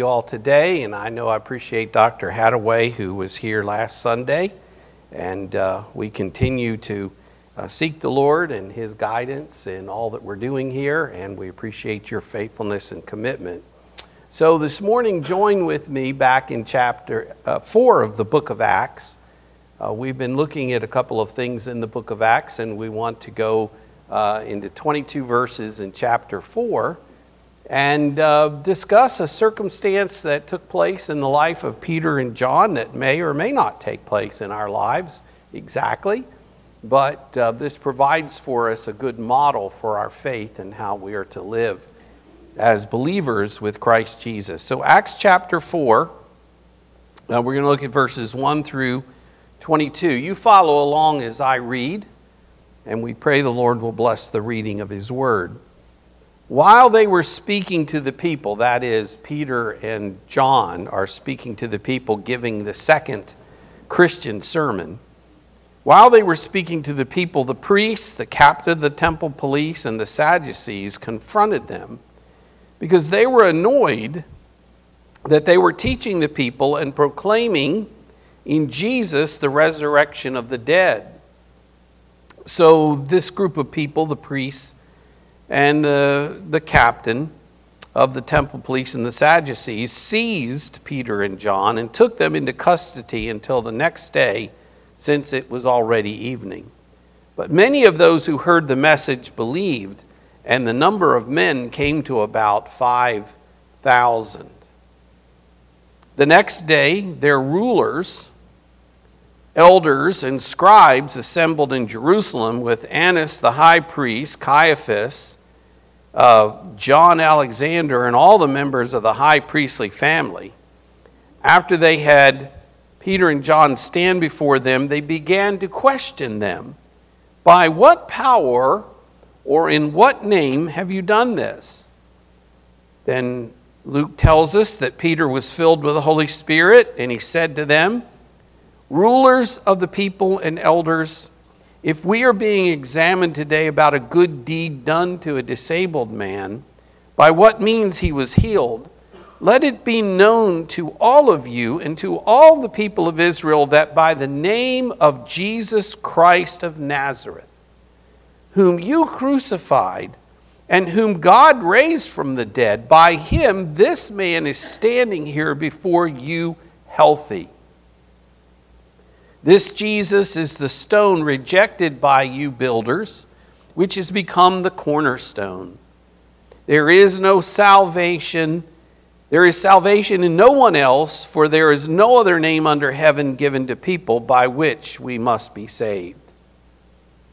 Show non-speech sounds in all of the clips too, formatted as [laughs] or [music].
you all today, and I know I appreciate Dr. Hadaway, who was here last Sunday. And uh, we continue to uh, seek the Lord and His guidance in all that we're doing here, and we appreciate your faithfulness and commitment. So, this morning, join with me back in chapter uh, 4 of the book of Acts. Uh, we've been looking at a couple of things in the book of Acts, and we want to go uh, into 22 verses in chapter 4 and uh, discuss a circumstance that took place in the life of Peter and John that may or may not take place in our lives exactly, but uh, this provides for us a good model for our faith and how we are to live as believers with Christ Jesus. So, Acts chapter 4, uh, we're going to look at verses 1 through 22. You follow along as I read, and we pray the Lord will bless the reading of His word. While they were speaking to the people, that is, Peter and John are speaking to the people, giving the second Christian sermon. While they were speaking to the people, the priests, the captain of the temple police, and the Sadducees confronted them because they were annoyed that they were teaching the people and proclaiming in Jesus the resurrection of the dead. So, this group of people, the priests, and the, the captain of the temple police and the Sadducees seized Peter and John and took them into custody until the next day, since it was already evening. But many of those who heard the message believed, and the number of men came to about 5,000. The next day, their rulers, elders, and scribes assembled in Jerusalem with Annas the high priest, Caiaphas, uh, John Alexander and all the members of the high priestly family, after they had Peter and John stand before them, they began to question them By what power or in what name have you done this? Then Luke tells us that Peter was filled with the Holy Spirit, and he said to them, Rulers of the people and elders, if we are being examined today about a good deed done to a disabled man, by what means he was healed, let it be known to all of you and to all the people of Israel that by the name of Jesus Christ of Nazareth, whom you crucified and whom God raised from the dead, by him this man is standing here before you healthy. This Jesus is the stone rejected by you builders, which has become the cornerstone. There is no salvation. There is salvation in no one else, for there is no other name under heaven given to people by which we must be saved.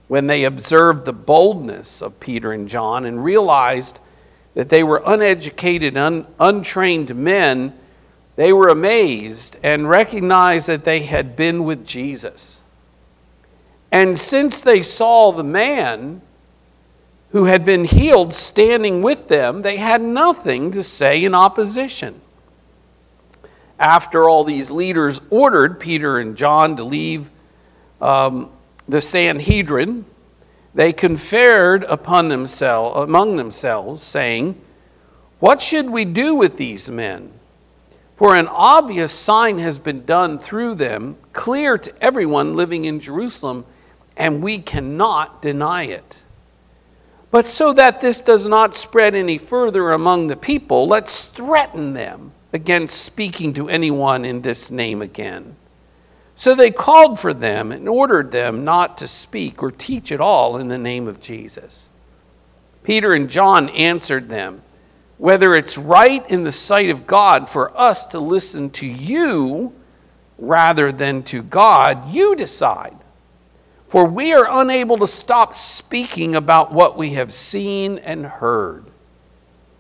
When they observed the boldness of Peter and John and realized that they were uneducated, un- untrained men, they were amazed and recognized that they had been with Jesus. And since they saw the man who had been healed standing with them, they had nothing to say in opposition. After all these leaders ordered Peter and John to leave um, the Sanhedrin, they conferred upon themselves, among themselves, saying, What should we do with these men? For an obvious sign has been done through them, clear to everyone living in Jerusalem, and we cannot deny it. But so that this does not spread any further among the people, let's threaten them against speaking to anyone in this name again. So they called for them and ordered them not to speak or teach at all in the name of Jesus. Peter and John answered them whether it's right in the sight of God for us to listen to you rather than to God, you decide. For we are unable to stop speaking about what we have seen and heard.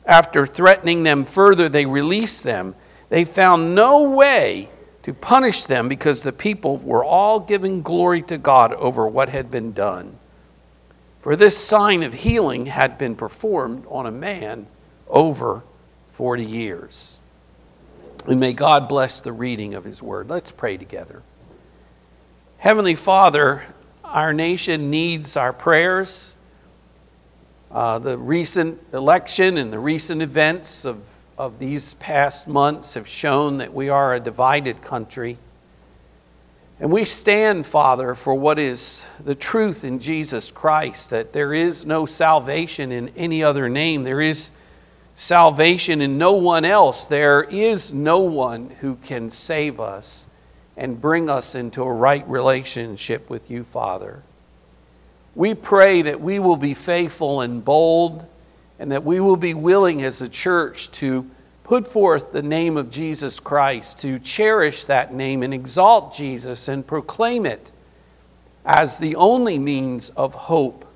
After threatening them further, they released them. They found no way to punish them because the people were all giving glory to God over what had been done. For this sign of healing had been performed on a man over 40 years. And may God bless the reading of His Word. Let's pray together. Heavenly Father, our nation needs our prayers. Uh, the recent election and the recent events of of these past months have shown that we are a divided country. And we stand, Father, for what is the truth in Jesus Christ that there is no salvation in any other name. There is salvation in no one else. There is no one who can save us and bring us into a right relationship with you, Father. We pray that we will be faithful and bold and that we will be willing as a church to put forth the name of Jesus Christ, to cherish that name and exalt Jesus and proclaim it as the only means of hope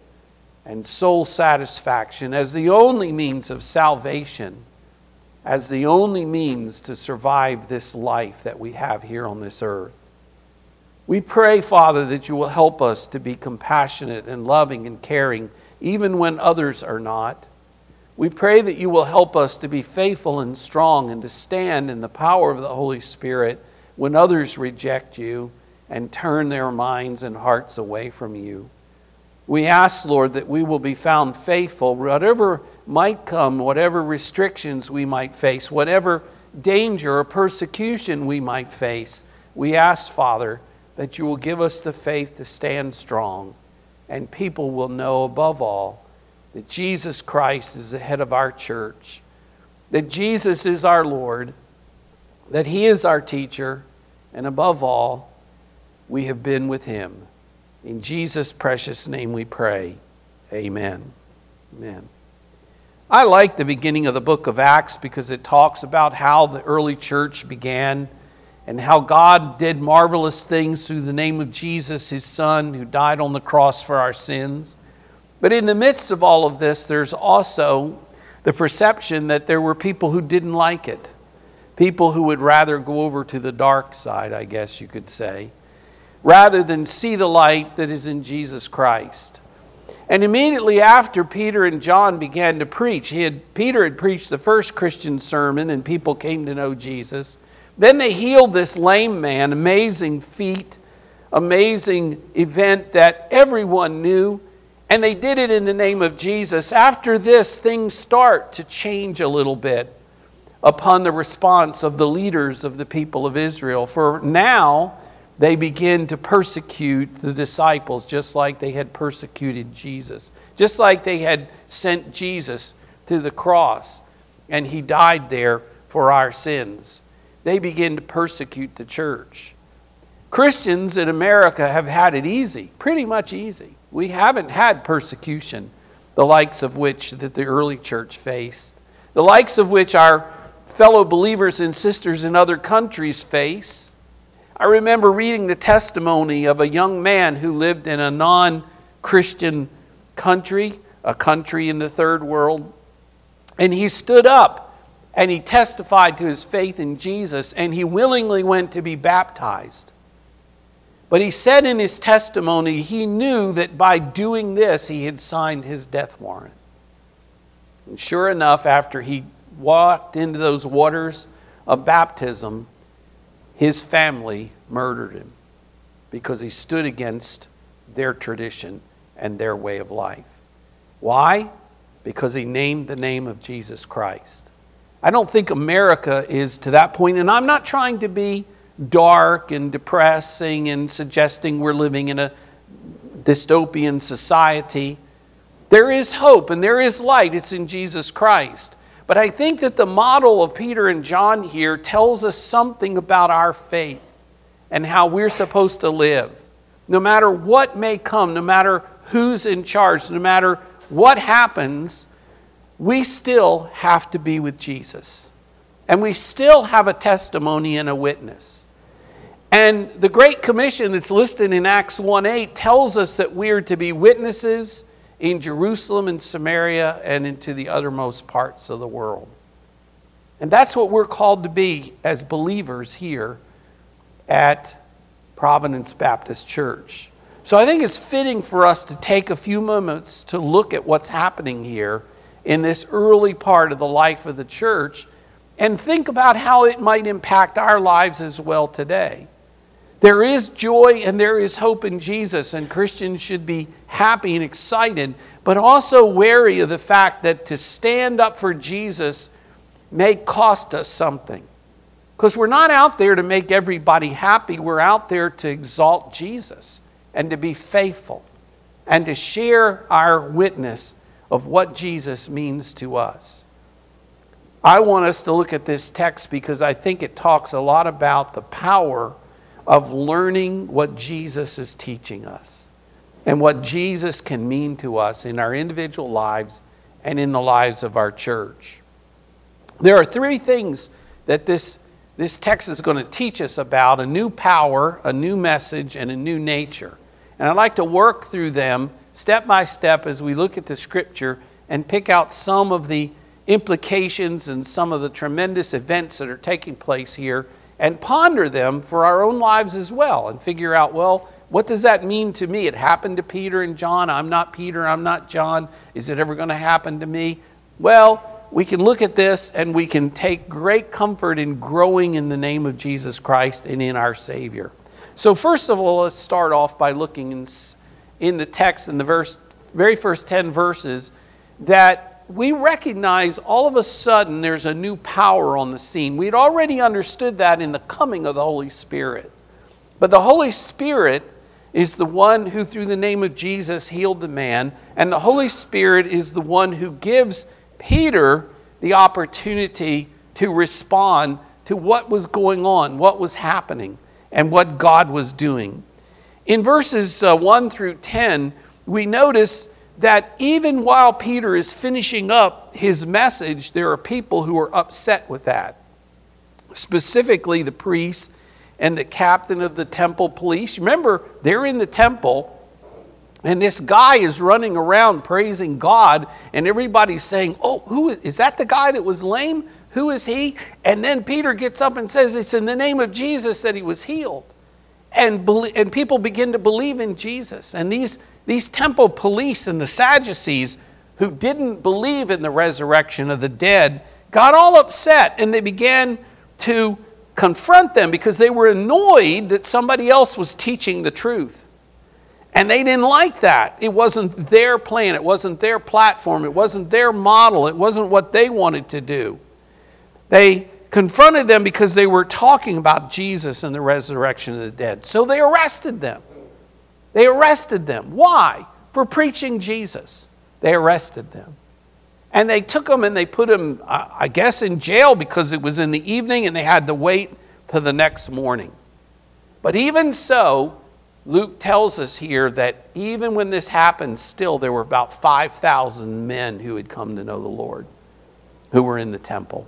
and soul satisfaction, as the only means of salvation, as the only means to survive this life that we have here on this earth. We pray, Father, that you will help us to be compassionate and loving and caring, even when others are not. We pray that you will help us to be faithful and strong and to stand in the power of the Holy Spirit when others reject you and turn their minds and hearts away from you. We ask, Lord, that we will be found faithful, whatever might come, whatever restrictions we might face, whatever danger or persecution we might face. We ask, Father, that you will give us the faith to stand strong, and people will know above all that Jesus Christ is the head of our church, that Jesus is our Lord, that He is our teacher, and above all, we have been with Him. In Jesus' precious name we pray. Amen. Amen. I like the beginning of the book of Acts because it talks about how the early church began and how God did marvelous things through the name of Jesus, his son, who died on the cross for our sins. But in the midst of all of this, there's also the perception that there were people who didn't like it. People who would rather go over to the dark side, I guess you could say, rather than see the light that is in Jesus Christ. And immediately after Peter and John began to preach, he had, Peter had preached the first Christian sermon and people came to know Jesus. Then they healed this lame man, amazing feat, amazing event that everyone knew and they did it in the name of Jesus. After this, things start to change a little bit upon the response of the leaders of the people of Israel. For now, they begin to persecute the disciples just like they had persecuted Jesus, just like they had sent Jesus to the cross and he died there for our sins. They begin to persecute the church. Christians in America have had it easy, pretty much easy. We haven't had persecution, the likes of which that the early church faced, the likes of which our fellow believers and sisters in other countries face. I remember reading the testimony of a young man who lived in a non Christian country, a country in the third world, and he stood up and he testified to his faith in Jesus and he willingly went to be baptized. But he said in his testimony he knew that by doing this he had signed his death warrant. And sure enough, after he walked into those waters of baptism, his family murdered him because he stood against their tradition and their way of life. Why? Because he named the name of Jesus Christ. I don't think America is to that point, and I'm not trying to be dark and depressing and suggesting we're living in a dystopian society. There is hope and there is light. It's in Jesus Christ. But I think that the model of Peter and John here tells us something about our faith and how we're supposed to live. No matter what may come, no matter who's in charge, no matter what happens, we still have to be with Jesus. And we still have a testimony and a witness. And the Great Commission that's listed in Acts 1 8 tells us that we are to be witnesses in Jerusalem and Samaria and into the uttermost parts of the world. And that's what we're called to be as believers here at Providence Baptist Church. So I think it's fitting for us to take a few moments to look at what's happening here in this early part of the life of the church and think about how it might impact our lives as well today. There is joy and there is hope in Jesus, and Christians should be happy and excited, but also wary of the fact that to stand up for Jesus may cost us something. Because we're not out there to make everybody happy, we're out there to exalt Jesus and to be faithful and to share our witness of what Jesus means to us. I want us to look at this text because I think it talks a lot about the power of learning what Jesus is teaching us and what Jesus can mean to us in our individual lives and in the lives of our church. There are three things that this, this text is going to teach us about a new power, a new message, and a new nature. And I'd like to work through them step by step as we look at the scripture and pick out some of the implications and some of the tremendous events that are taking place here and ponder them for our own lives as well and figure out, well, what does that mean to me? It happened to Peter and John. I'm not Peter. I'm not John. Is it ever going to happen to me? Well, we can look at this and we can take great comfort in growing in the name of Jesus Christ and in our Savior. So, first of all, let's start off by looking in, in the text in the verse, very first 10 verses that we recognize all of a sudden there's a new power on the scene. We'd already understood that in the coming of the Holy Spirit. But the Holy Spirit is the one who, through the name of Jesus, healed the man. And the Holy Spirit is the one who gives Peter the opportunity to respond to what was going on, what was happening, and what God was doing. In verses uh, 1 through 10, we notice that even while Peter is finishing up his message, there are people who are upset with that. Specifically, the priests and the captain of the temple police. Remember, they're in the temple, and this guy is running around praising God, and everybody's saying, Oh, who is, is that the guy that was lame? Who is he? And then Peter gets up and says, It's in the name of Jesus that he was healed. And, and people begin to believe in Jesus. And these, these temple police and the Sadducees, who didn't believe in the resurrection of the dead, got all upset and they began to confront them because they were annoyed that somebody else was teaching the truth. And they didn't like that. It wasn't their plan, it wasn't their platform, it wasn't their model, it wasn't what they wanted to do. They confronted them because they were talking about Jesus and the resurrection of the dead. So they arrested them. They arrested them. Why? For preaching Jesus. They arrested them. And they took them and they put them, I guess, in jail because it was in the evening and they had to wait to the next morning. But even so, Luke tells us here that even when this happened, still there were about 5,000 men who had come to know the Lord who were in the temple.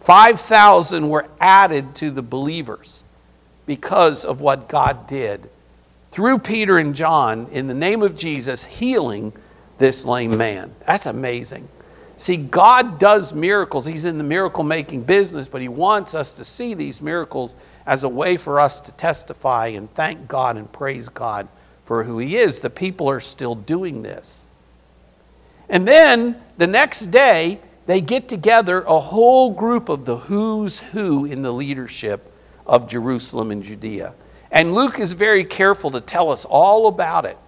5,000 were added to the believers because of what God did through Peter and John in the name of Jesus, healing this lame man. That's amazing. See, God does miracles. He's in the miracle making business, but He wants us to see these miracles as a way for us to testify and thank God and praise God for who He is. The people are still doing this. And then the next day, they get together a whole group of the who's who in the leadership of Jerusalem and Judea. And Luke is very careful to tell us all about it.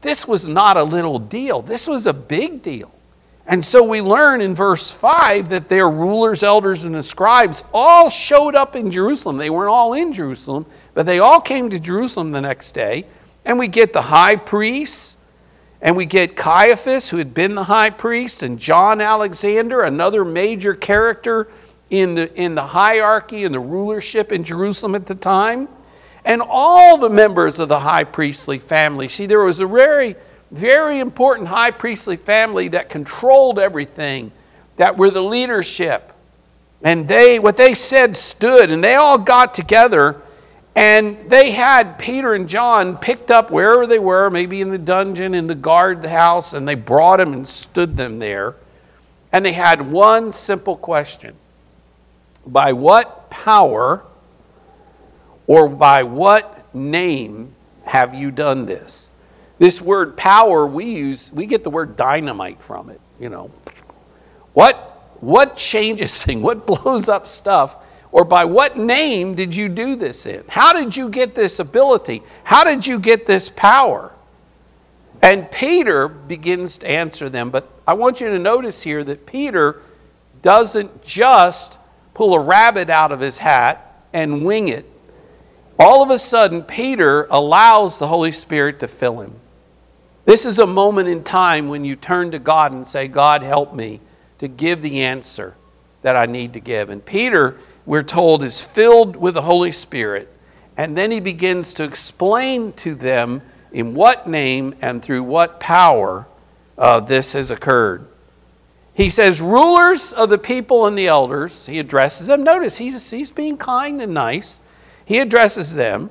This was not a little deal, this was a big deal. And so we learn in verse 5 that their rulers, elders, and the scribes all showed up in Jerusalem. They weren't all in Jerusalem, but they all came to Jerusalem the next day. And we get the high priests, and we get Caiaphas, who had been the high priest, and John Alexander, another major character in the, in the hierarchy and the rulership in Jerusalem at the time, and all the members of the high priestly family. See, there was a very very important high priestly family that controlled everything, that were the leadership. And they, what they said stood, and they all got together, and they had Peter and John picked up wherever they were, maybe in the dungeon, in the guard house, and they brought them and stood them there. And they had one simple question By what power or by what name have you done this? This word power, we use, we get the word dynamite from it, you know. What, what changes [laughs] things? What blows up stuff? Or by what name did you do this in? How did you get this ability? How did you get this power? And Peter begins to answer them, but I want you to notice here that Peter doesn't just pull a rabbit out of his hat and wing it. All of a sudden, Peter allows the Holy Spirit to fill him. This is a moment in time when you turn to God and say, God, help me to give the answer that I need to give. And Peter, we're told, is filled with the Holy Spirit. And then he begins to explain to them in what name and through what power uh, this has occurred. He says, Rulers of the people and the elders, he addresses them. Notice he's, he's being kind and nice. He addresses them.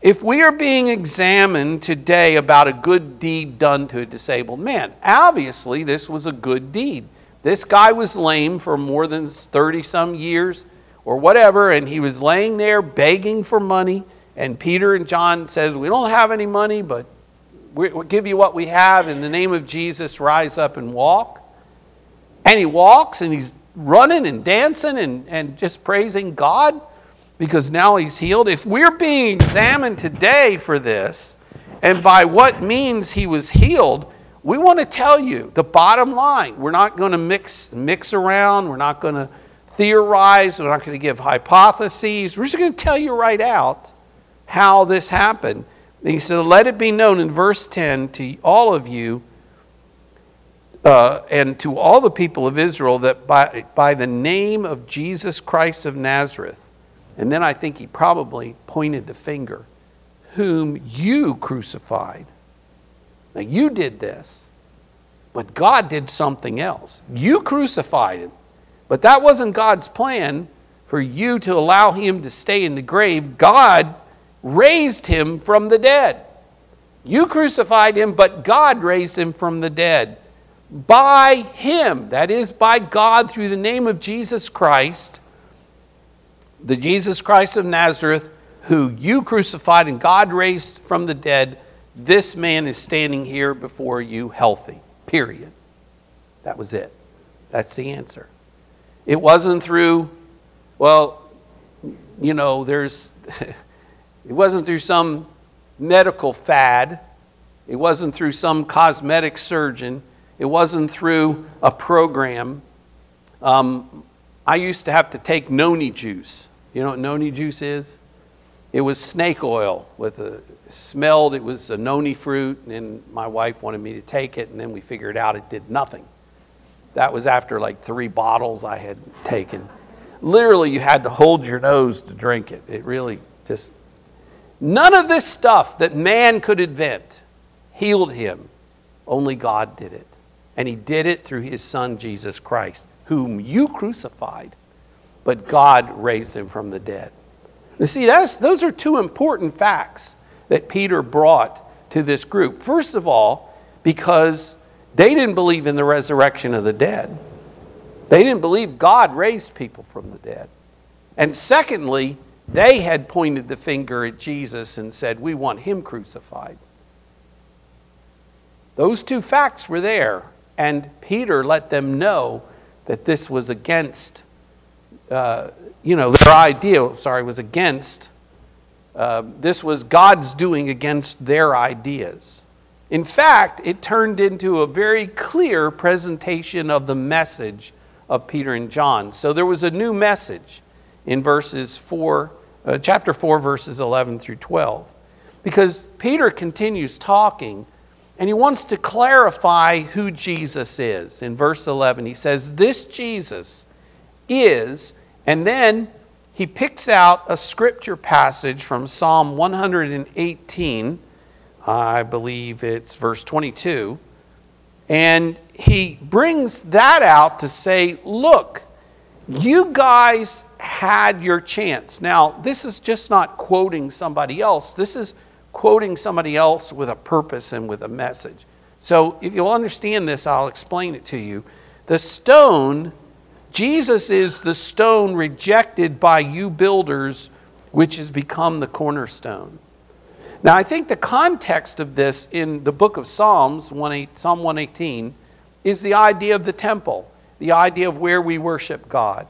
If we are being examined today about a good deed done to a disabled man, obviously this was a good deed. This guy was lame for more than 30 some years or whatever, and he was laying there begging for money. And Peter and John says, We don't have any money, but we'll give you what we have. In the name of Jesus, rise up and walk. And he walks and he's running and dancing and, and just praising God because now he's healed. If we're being examined today for this, and by what means he was healed, we want to tell you the bottom line. We're not going to mix, mix around. We're not going to theorize. We're not going to give hypotheses. We're just going to tell you right out how this happened. And he said, Let it be known in verse 10 to all of you uh, and to all the people of Israel that by, by the name of Jesus Christ of Nazareth, and then I think he probably pointed the finger, whom you crucified. Now, you did this, but God did something else. You crucified him, but that wasn't God's plan for you to allow him to stay in the grave. God raised him from the dead. You crucified him, but God raised him from the dead. By him, that is, by God, through the name of Jesus Christ, the Jesus Christ of Nazareth, who you crucified and God raised from the dead, this man is standing here before you healthy. Period. That was it. That's the answer. It wasn't through, well, you know, there's. [laughs] It wasn't through some medical fad. It wasn't through some cosmetic surgeon. It wasn't through a program. Um, I used to have to take noni juice. You know what noni juice is? It was snake oil with a smelled. It was a noni fruit, and my wife wanted me to take it, and then we figured out it did nothing. That was after like three bottles I had taken. Literally, you had to hold your nose to drink it. It really just None of this stuff that man could invent healed him. Only God did it. And he did it through his son, Jesus Christ, whom you crucified, but God raised him from the dead. You see, that's, those are two important facts that Peter brought to this group. First of all, because they didn't believe in the resurrection of the dead, they didn't believe God raised people from the dead. And secondly, they had pointed the finger at Jesus and said, We want him crucified. Those two facts were there, and Peter let them know that this was against, you know, their idea, sorry, was against, uh, this was God's doing against their ideas. In fact, it turned into a very clear presentation of the message of Peter and John. So there was a new message in verses 4 uh, chapter 4, verses 11 through 12. Because Peter continues talking and he wants to clarify who Jesus is. In verse 11, he says, This Jesus is, and then he picks out a scripture passage from Psalm 118. I believe it's verse 22. And he brings that out to say, Look, you guys had your chance. Now, this is just not quoting somebody else, this is quoting somebody else with a purpose and with a message. So, if you'll understand this, I'll explain it to you. The stone, Jesus is the stone rejected by you builders, which has become the cornerstone. Now, I think the context of this in the book of Psalms, Psalm 118, is the idea of the temple the idea of where we worship God.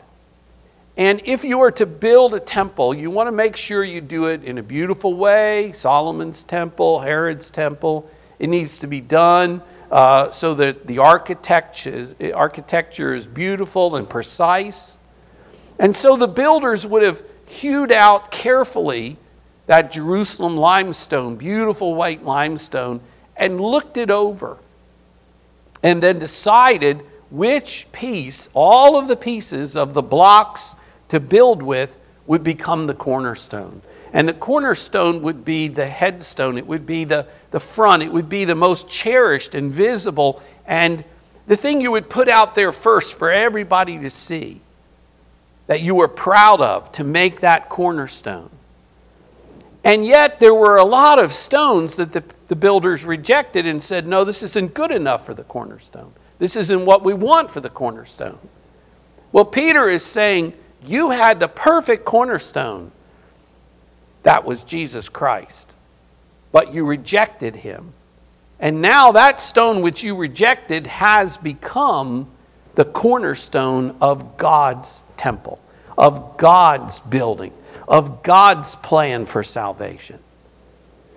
And if you are to build a temple, you want to make sure you do it in a beautiful way Solomon's temple, Herod's temple. It needs to be done uh, so that the architecture, architecture is beautiful and precise. And so the builders would have hewed out carefully that Jerusalem limestone, beautiful white limestone, and looked it over. And then decided which piece, all of the pieces of the blocks to build with, would become the cornerstone. And the cornerstone would be the headstone, it would be the, the front, it would be the most cherished and visible, and the thing you would put out there first for everybody to see that you were proud of to make that cornerstone. And yet, there were a lot of stones that the, the builders rejected and said, No, this isn't good enough for the cornerstone. This isn't what we want for the cornerstone. Well, Peter is saying, You had the perfect cornerstone. That was Jesus Christ. But you rejected him. And now that stone which you rejected has become the cornerstone of God's temple, of God's building, of God's plan for salvation.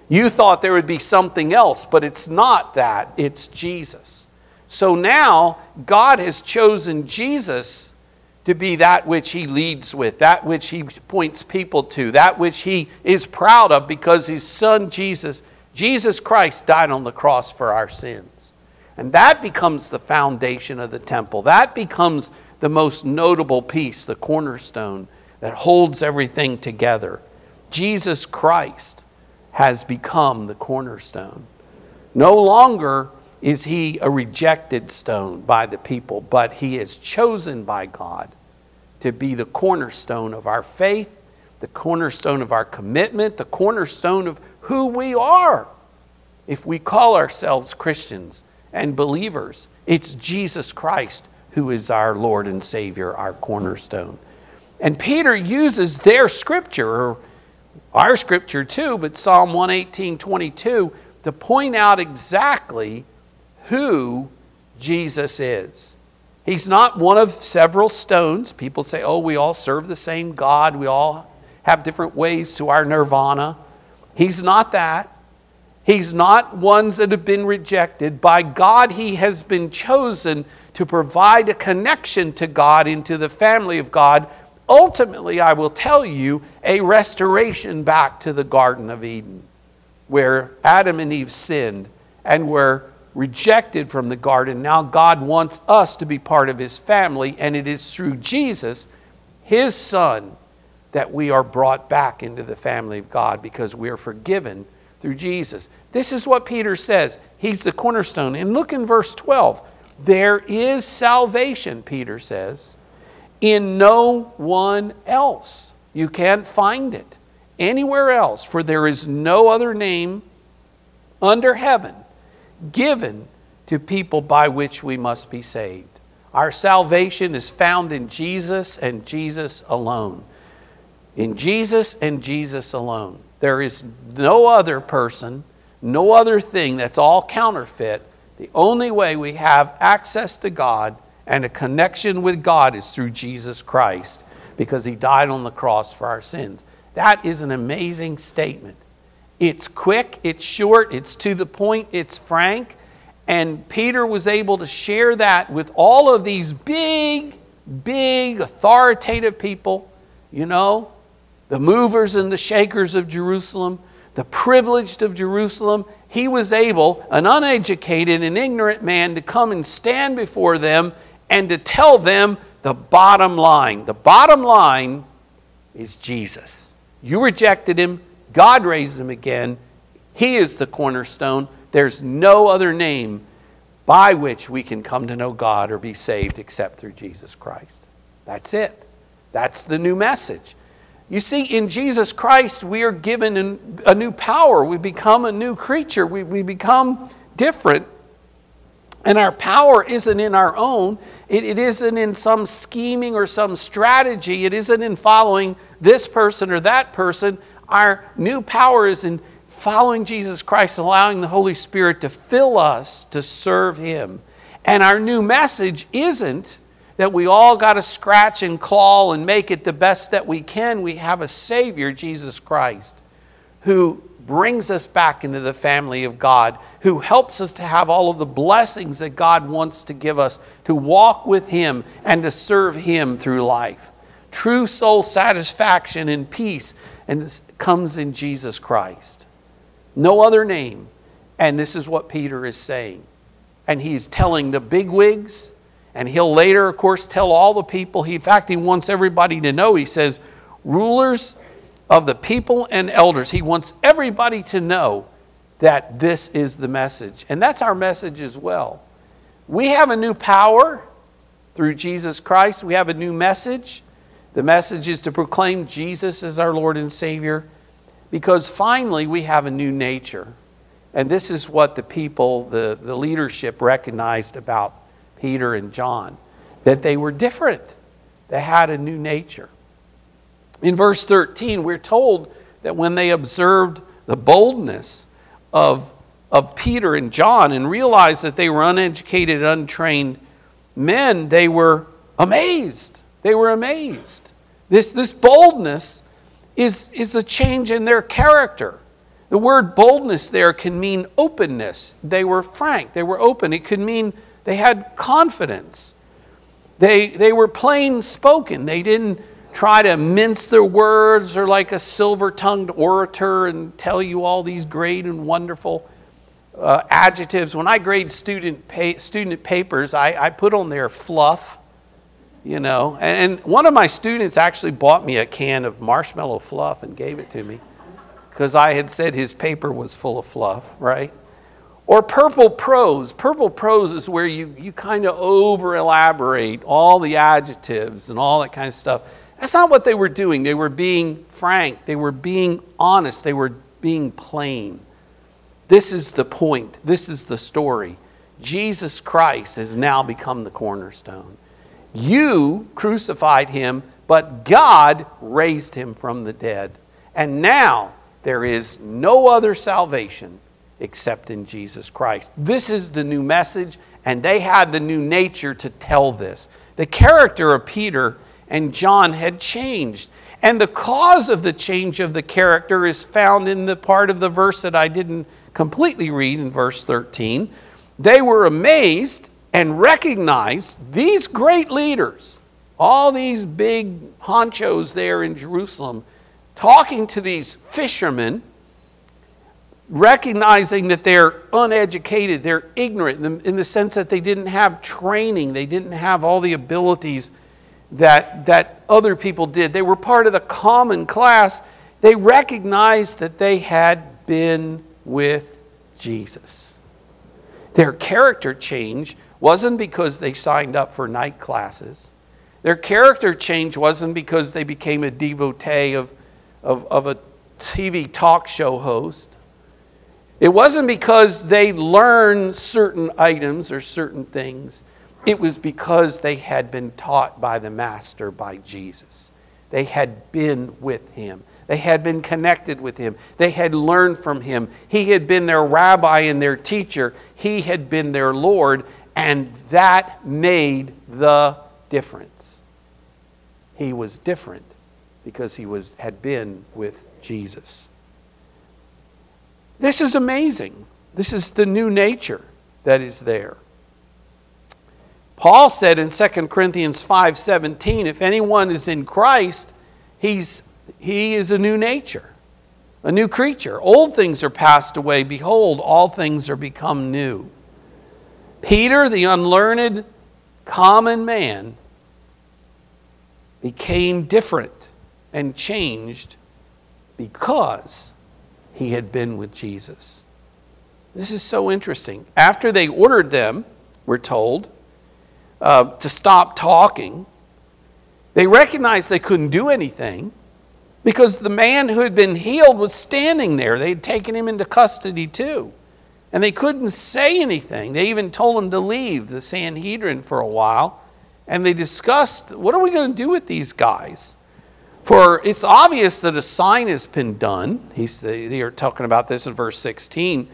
You thought there would be something else, but it's not that, it's Jesus. So now God has chosen Jesus to be that which he leads with, that which he points people to, that which he is proud of because his son Jesus, Jesus Christ, died on the cross for our sins. And that becomes the foundation of the temple. That becomes the most notable piece, the cornerstone that holds everything together. Jesus Christ has become the cornerstone. No longer is he a rejected stone by the people, but he is chosen by God to be the cornerstone of our faith, the cornerstone of our commitment, the cornerstone of who we are. If we call ourselves Christians and believers, it's Jesus Christ who is our Lord and Savior, our cornerstone. And Peter uses their scripture, or our scripture too, but Psalm 118 22, to point out exactly who Jesus is. He's not one of several stones. People say, oh, we all serve the same God, we all have different ways to our nirvana. He's not that. He's not ones that have been rejected. By God, He has been chosen to provide a connection to God into the family of God. Ultimately, I will tell you, a restoration back to the Garden of Eden, where Adam and Eve sinned and were rejected from the garden. Now God wants us to be part of his family, and it is through Jesus, his son, that we are brought back into the family of God because we are forgiven through Jesus. This is what Peter says. He's the cornerstone. And look in verse 12. There is salvation, Peter says, in no one else. You can't find it anywhere else, for there is no other name under heaven given to people by which we must be saved. Our salvation is found in Jesus and Jesus alone. In Jesus and Jesus alone. There is no other person, no other thing that's all counterfeit. The only way we have access to God and a connection with God is through Jesus Christ because he died on the cross for our sins. That is an amazing statement. It's quick, it's short, it's to the point, it's frank. And Peter was able to share that with all of these big, big, authoritative people, you know, the movers and the shakers of Jerusalem, the privileged of Jerusalem. He was able, an uneducated and ignorant man, to come and stand before them and to tell them the bottom line. The bottom line is Jesus. You rejected him, God raised him again. He is the cornerstone. There's no other name by which we can come to know God or be saved except through Jesus Christ. That's it. That's the new message. You see, in Jesus Christ, we are given a new power. We become a new creature. We, we become different. And our power isn't in our own, it, it isn't in some scheming or some strategy, it isn't in following this person or that person. Our new power is in following Jesus Christ, allowing the Holy Spirit to fill us to serve Him. And our new message isn't that we all got to scratch and claw and make it the best that we can. We have a Savior, Jesus Christ, who brings us back into the family of God, who helps us to have all of the blessings that God wants to give us, to walk with Him and to serve Him through life. True soul satisfaction and peace and this comes in Jesus Christ. No other name. And this is what Peter is saying. And he's telling the bigwigs, and he'll later, of course, tell all the people. He, in fact, he wants everybody to know. He says, rulers of the people and elders. He wants everybody to know that this is the message. And that's our message as well. We have a new power through Jesus Christ, we have a new message. The message is to proclaim Jesus as our Lord and Savior because finally we have a new nature. And this is what the people, the, the leadership recognized about Peter and John that they were different, they had a new nature. In verse 13, we're told that when they observed the boldness of, of Peter and John and realized that they were uneducated, untrained men, they were amazed. They were amazed. This, this boldness is, is a change in their character. The word boldness there can mean openness. They were frank, they were open. It could mean they had confidence. They, they were plain spoken. They didn't try to mince their words or like a silver tongued orator and tell you all these great and wonderful uh, adjectives. When I grade student, pa- student papers, I, I put on there fluff, you know. And, and one of my students actually bought me a can of marshmallow fluff and gave it to me because I had said his paper was full of fluff, right? Or purple prose. Purple prose is where you, you kind of over elaborate all the adjectives and all that kind of stuff. That's not what they were doing. They were being frank, they were being honest, they were being plain. This is the point, this is the story. Jesus Christ has now become the cornerstone. You crucified him, but God raised him from the dead. And now there is no other salvation except in Jesus Christ. This is the new message, and they had the new nature to tell this. The character of Peter and John had changed. And the cause of the change of the character is found in the part of the verse that I didn't completely read in verse 13. They were amazed and recognize these great leaders, all these big honchos there in Jerusalem, talking to these fishermen, recognizing that they're uneducated, they're ignorant in the, sense that they didn't have training, they didn't have all the abilities that, that other people did. They were part of the common class. They recognized that they had been with Jesus. Their character change wasn't because they signed up for night classes. Their character change wasn't because they became a devotee of, of, of a TV talk show host. It wasn't because they learned certain items or certain things. It was because they had been taught by the Master, by Jesus. They had been with him. They had been connected with him. They had learned from him. He had been their rabbi and their teacher. He had been their Lord, and that made the difference. He was different because he was, had been with Jesus. This is amazing. This is the new nature that is there. Paul said in 2 Corinthians 5:17, if anyone is in Christ, he's he is a new nature, a new creature. Old things are passed away, behold, all things are become new. Peter, the unlearned common man, became different and changed because he had been with Jesus. This is so interesting. After they ordered them, we're told, uh, to stop talking. They recognized they couldn't do anything because the man who had been healed was standing there. They had taken him into custody too. And they couldn't say anything. They even told him to leave the Sanhedrin for a while. And they discussed what are we going to do with these guys? For it's obvious that a sign has been done. He's, they are talking about this in verse 16.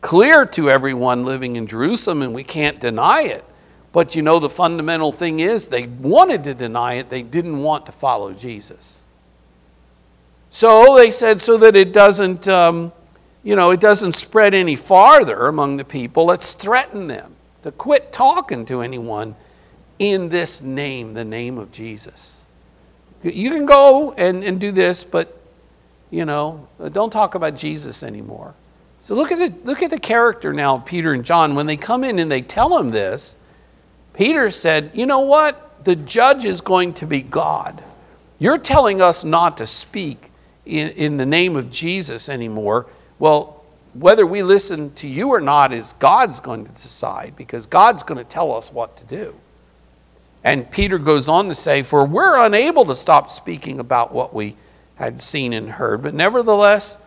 Clear to everyone living in Jerusalem, and we can't deny it. But you know, the fundamental thing is they wanted to deny it, they didn't want to follow Jesus. So they said, so that it doesn't um, you know, it doesn't spread any farther among the people, let's threaten them to quit talking to anyone in this name, the name of Jesus. You can go and, and do this, but, you know, don't talk about Jesus anymore. So look at the, look at the character now Peter and John. When they come in and they tell him this, Peter said, You know what? The judge is going to be God. You're telling us not to speak in, in the name of Jesus anymore. Well, whether we listen to you or not is God's going to decide because God's going to tell us what to do. And Peter goes on to say, For we're unable to stop speaking about what we had seen and heard, but nevertheless,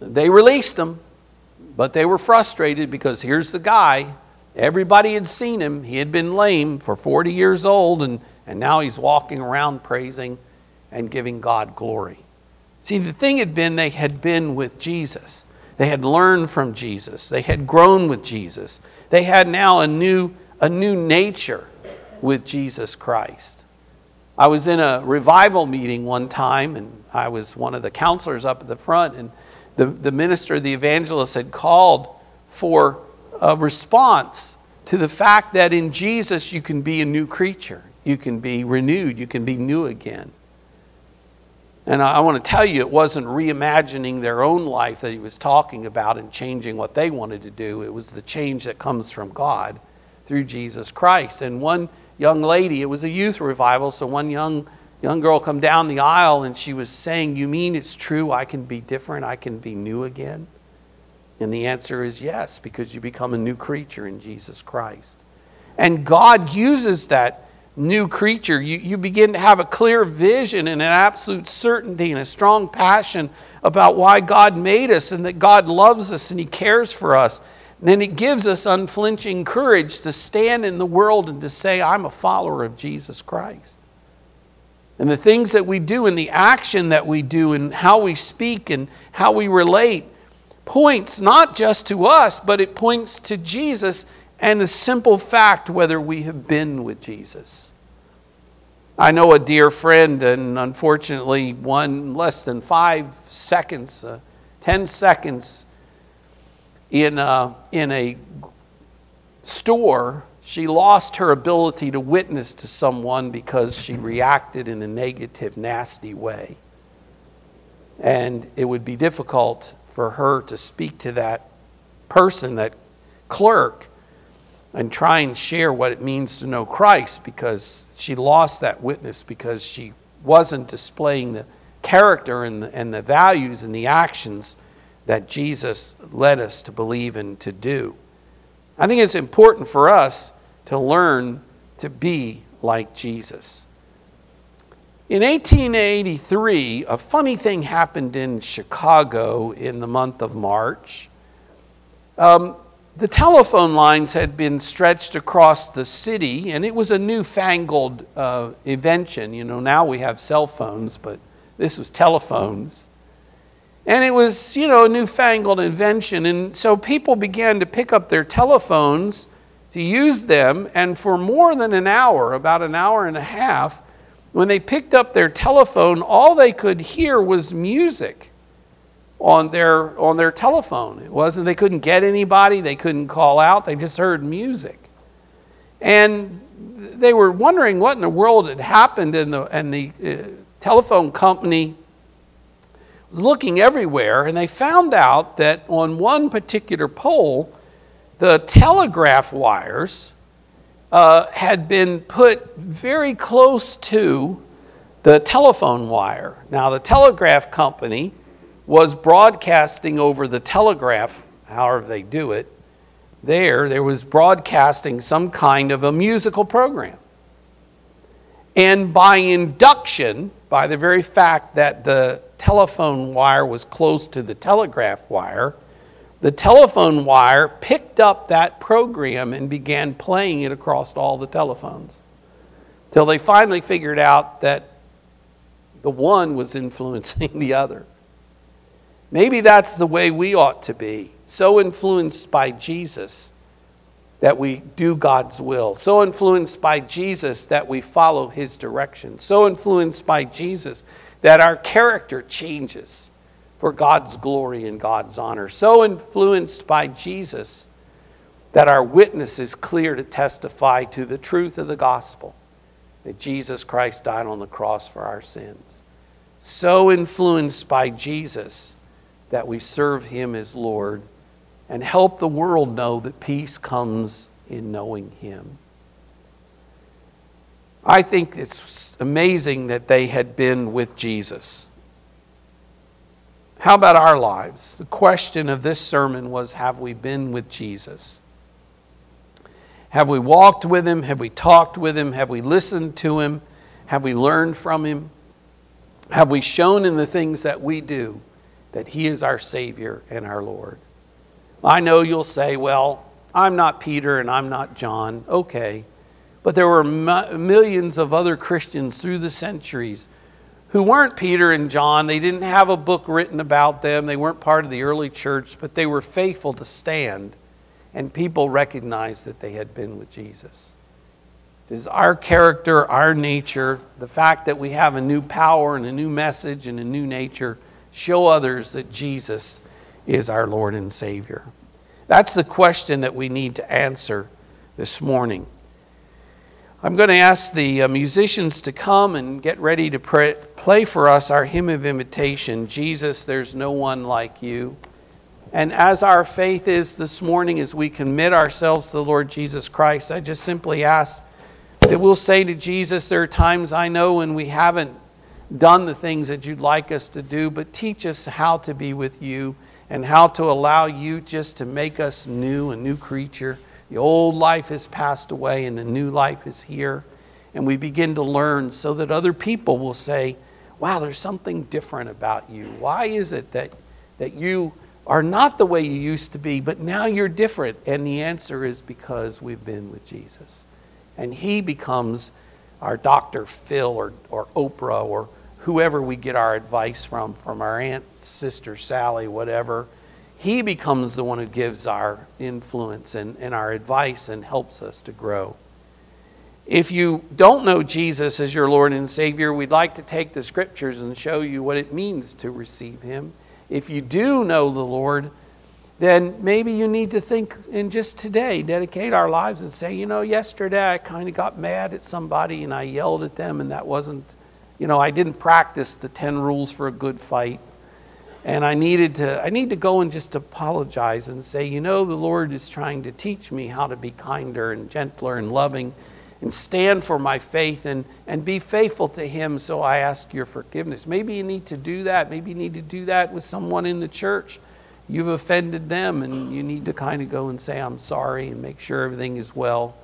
they released him, but they were frustrated because here's the guy. Everybody had seen him. He had been lame for 40 years old, and, and now he's walking around praising and giving God glory. See, the thing had been they had been with Jesus. They had learned from Jesus. They had grown with Jesus. They had now a new, a new nature with Jesus Christ. I was in a revival meeting one time, and I was one of the counselors up at the front, and the, the minister, the evangelist, had called for a response to the fact that in Jesus you can be a new creature. You can be renewed. You can be new again. And I, I want to tell you, it wasn't reimagining their own life that he was talking about and changing what they wanted to do. It was the change that comes from God through Jesus Christ. And one young lady, it was a youth revival, so one young young girl come down the aisle and she was saying, You mean it's true I can be different? I can be new again? And the answer is yes, because you become a new creature in Jesus Christ. And God uses that new creature. You, you begin to have a clear vision and an absolute certainty and a strong passion about why God made us and that God loves us and He cares for us. And then it gives us unflinching courage to stand in the world and to say, I'm a follower of Jesus Christ. And the things that we do and the action that we do and how we speak and how we relate points not just to us, but it points to Jesus and the simple fact whether we have been with Jesus. I know a dear friend, and unfortunately, one less than five seconds, uh, 10 seconds in a, in a store she lost her ability to witness to someone because she reacted in a negative, nasty way. And it would be difficult for her to speak to that person, that clerk, and try and share what it means to know Christ because she lost that witness because she wasn't displaying the character and the, and the values and the actions that Jesus led us to believe and to do. I think it's important for us to learn to be like Jesus. In 1883, a funny thing happened in Chicago in the month of March. Um, the telephone lines had been stretched across the city, and it was a newfangled uh, invention. You know, now we have cell phones, but this was telephones. And it was, you know, a newfangled invention. And so people began to pick up their telephones to use them, and for more than an hour, about an hour and a half, when they picked up their telephone, all they could hear was music on their, on their telephone. It wasn't, they couldn't get anybody, they couldn't call out, they just heard music. And they were wondering what in the world had happened, and the, and the uh, telephone company was looking everywhere, and they found out that on one particular pole, the telegraph wires uh, had been put very close to the telephone wire. Now, the telegraph company was broadcasting over the telegraph, however they do it, there, there was broadcasting some kind of a musical program. And by induction, by the very fact that the telephone wire was close to the telegraph wire, the telephone wire picked up that program and began playing it across all the telephones. Till they finally figured out that the one was [laughs] influencing the other. Maybe that's the way we ought to be so influenced by Jesus that we do God's will, so influenced by Jesus that we follow his direction, so influenced by Jesus that our character changes for God's glory and God's honor. So influenced by Jesus that our witness is clear to testify to the truth of the gospel that Jesus Christ died on the cross for our sins. So influenced by Jesus that we serve him as Lord and help the world know that peace comes in knowing him. I think it's amazing that they had been with Jesus. How about our lives? The question of this sermon was Have we been with Jesus? Have we walked with him? Have we talked with him? Have we listened to him? Have we learned from him? Have we shown in the things that we do that he is our Savior and our Lord? I know you'll say, Well, I'm not Peter and I'm not John. Okay. But there were millions of other Christians through the centuries who weren't Peter and John. They didn't have a book written about them, they weren't part of the early church, but they were faithful to stand, and people recognized that they had been with Jesus. It is our character, our nature, the fact that we have a new power and a new message and a new nature show others that Jesus is our Lord and Savior? That's the question that we need to answer this morning. I'm going to ask the uh, musicians to come and get ready to pray, play for us our hymn of invitation Jesus, there's no one like you. And as our faith is this morning, as we commit ourselves to the Lord Jesus Christ, I just simply ask that we'll say to Jesus, There are times I know when we haven't done the things that you'd like us to do, but teach us how to be with you and how to allow you just to make us new, a new creature the old life has passed away and the new life is here. And we begin to learn so that other people will say, Wow, there's something different about you. Why is it that, that you are not the way you used to be, but now you're different? And the answer is because we've been with Jesus. And He becomes our Dr. Phil or, or Oprah or whoever we get our advice from, from our Aunt, Sister Sally, whatever. He becomes the one who gives our influence and, and our advice and helps us to grow. If you don't know Jesus as your Lord and Savior, we'd like to take the scriptures and show you what it means to receive Him. If you do know the Lord, then maybe you need to think in just today, dedicate our lives and say, you know, yesterday I kind of got mad at somebody and I yelled at them, and that wasn't, you know, I didn't practice the 10 rules for a good fight and I needed to I need to go and just apologize and say, you know, the Lord is trying to teach me how to be kinder and gentler and loving and stand for my faith and, and be faithful to Him. So I ask your forgiveness. Maybe you need to do that. Maybe you need to do that with someone in the church. You've offended them, and you need to kind of go and say, I'm sorry, and make sure everything is well.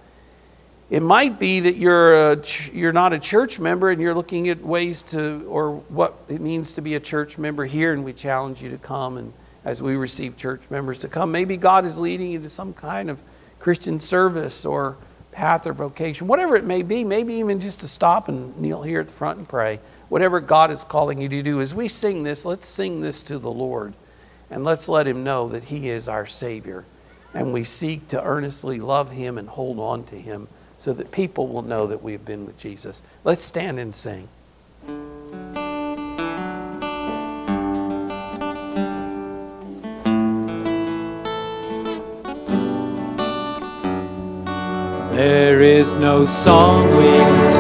It might be that you're, a, you're not a church member and you're looking at ways to, or what it means to be a church member here, and we challenge you to come. And as we receive church members to come, maybe God is leading you to some kind of Christian service or path or vocation, whatever it may be, maybe even just to stop and kneel here at the front and pray. Whatever God is calling you to do, as we sing this, let's sing this to the Lord and let's let Him know that He is our Savior. And we seek to earnestly love Him and hold on to Him so that people will know that we've been with Jesus. Let's stand and sing. There is no song we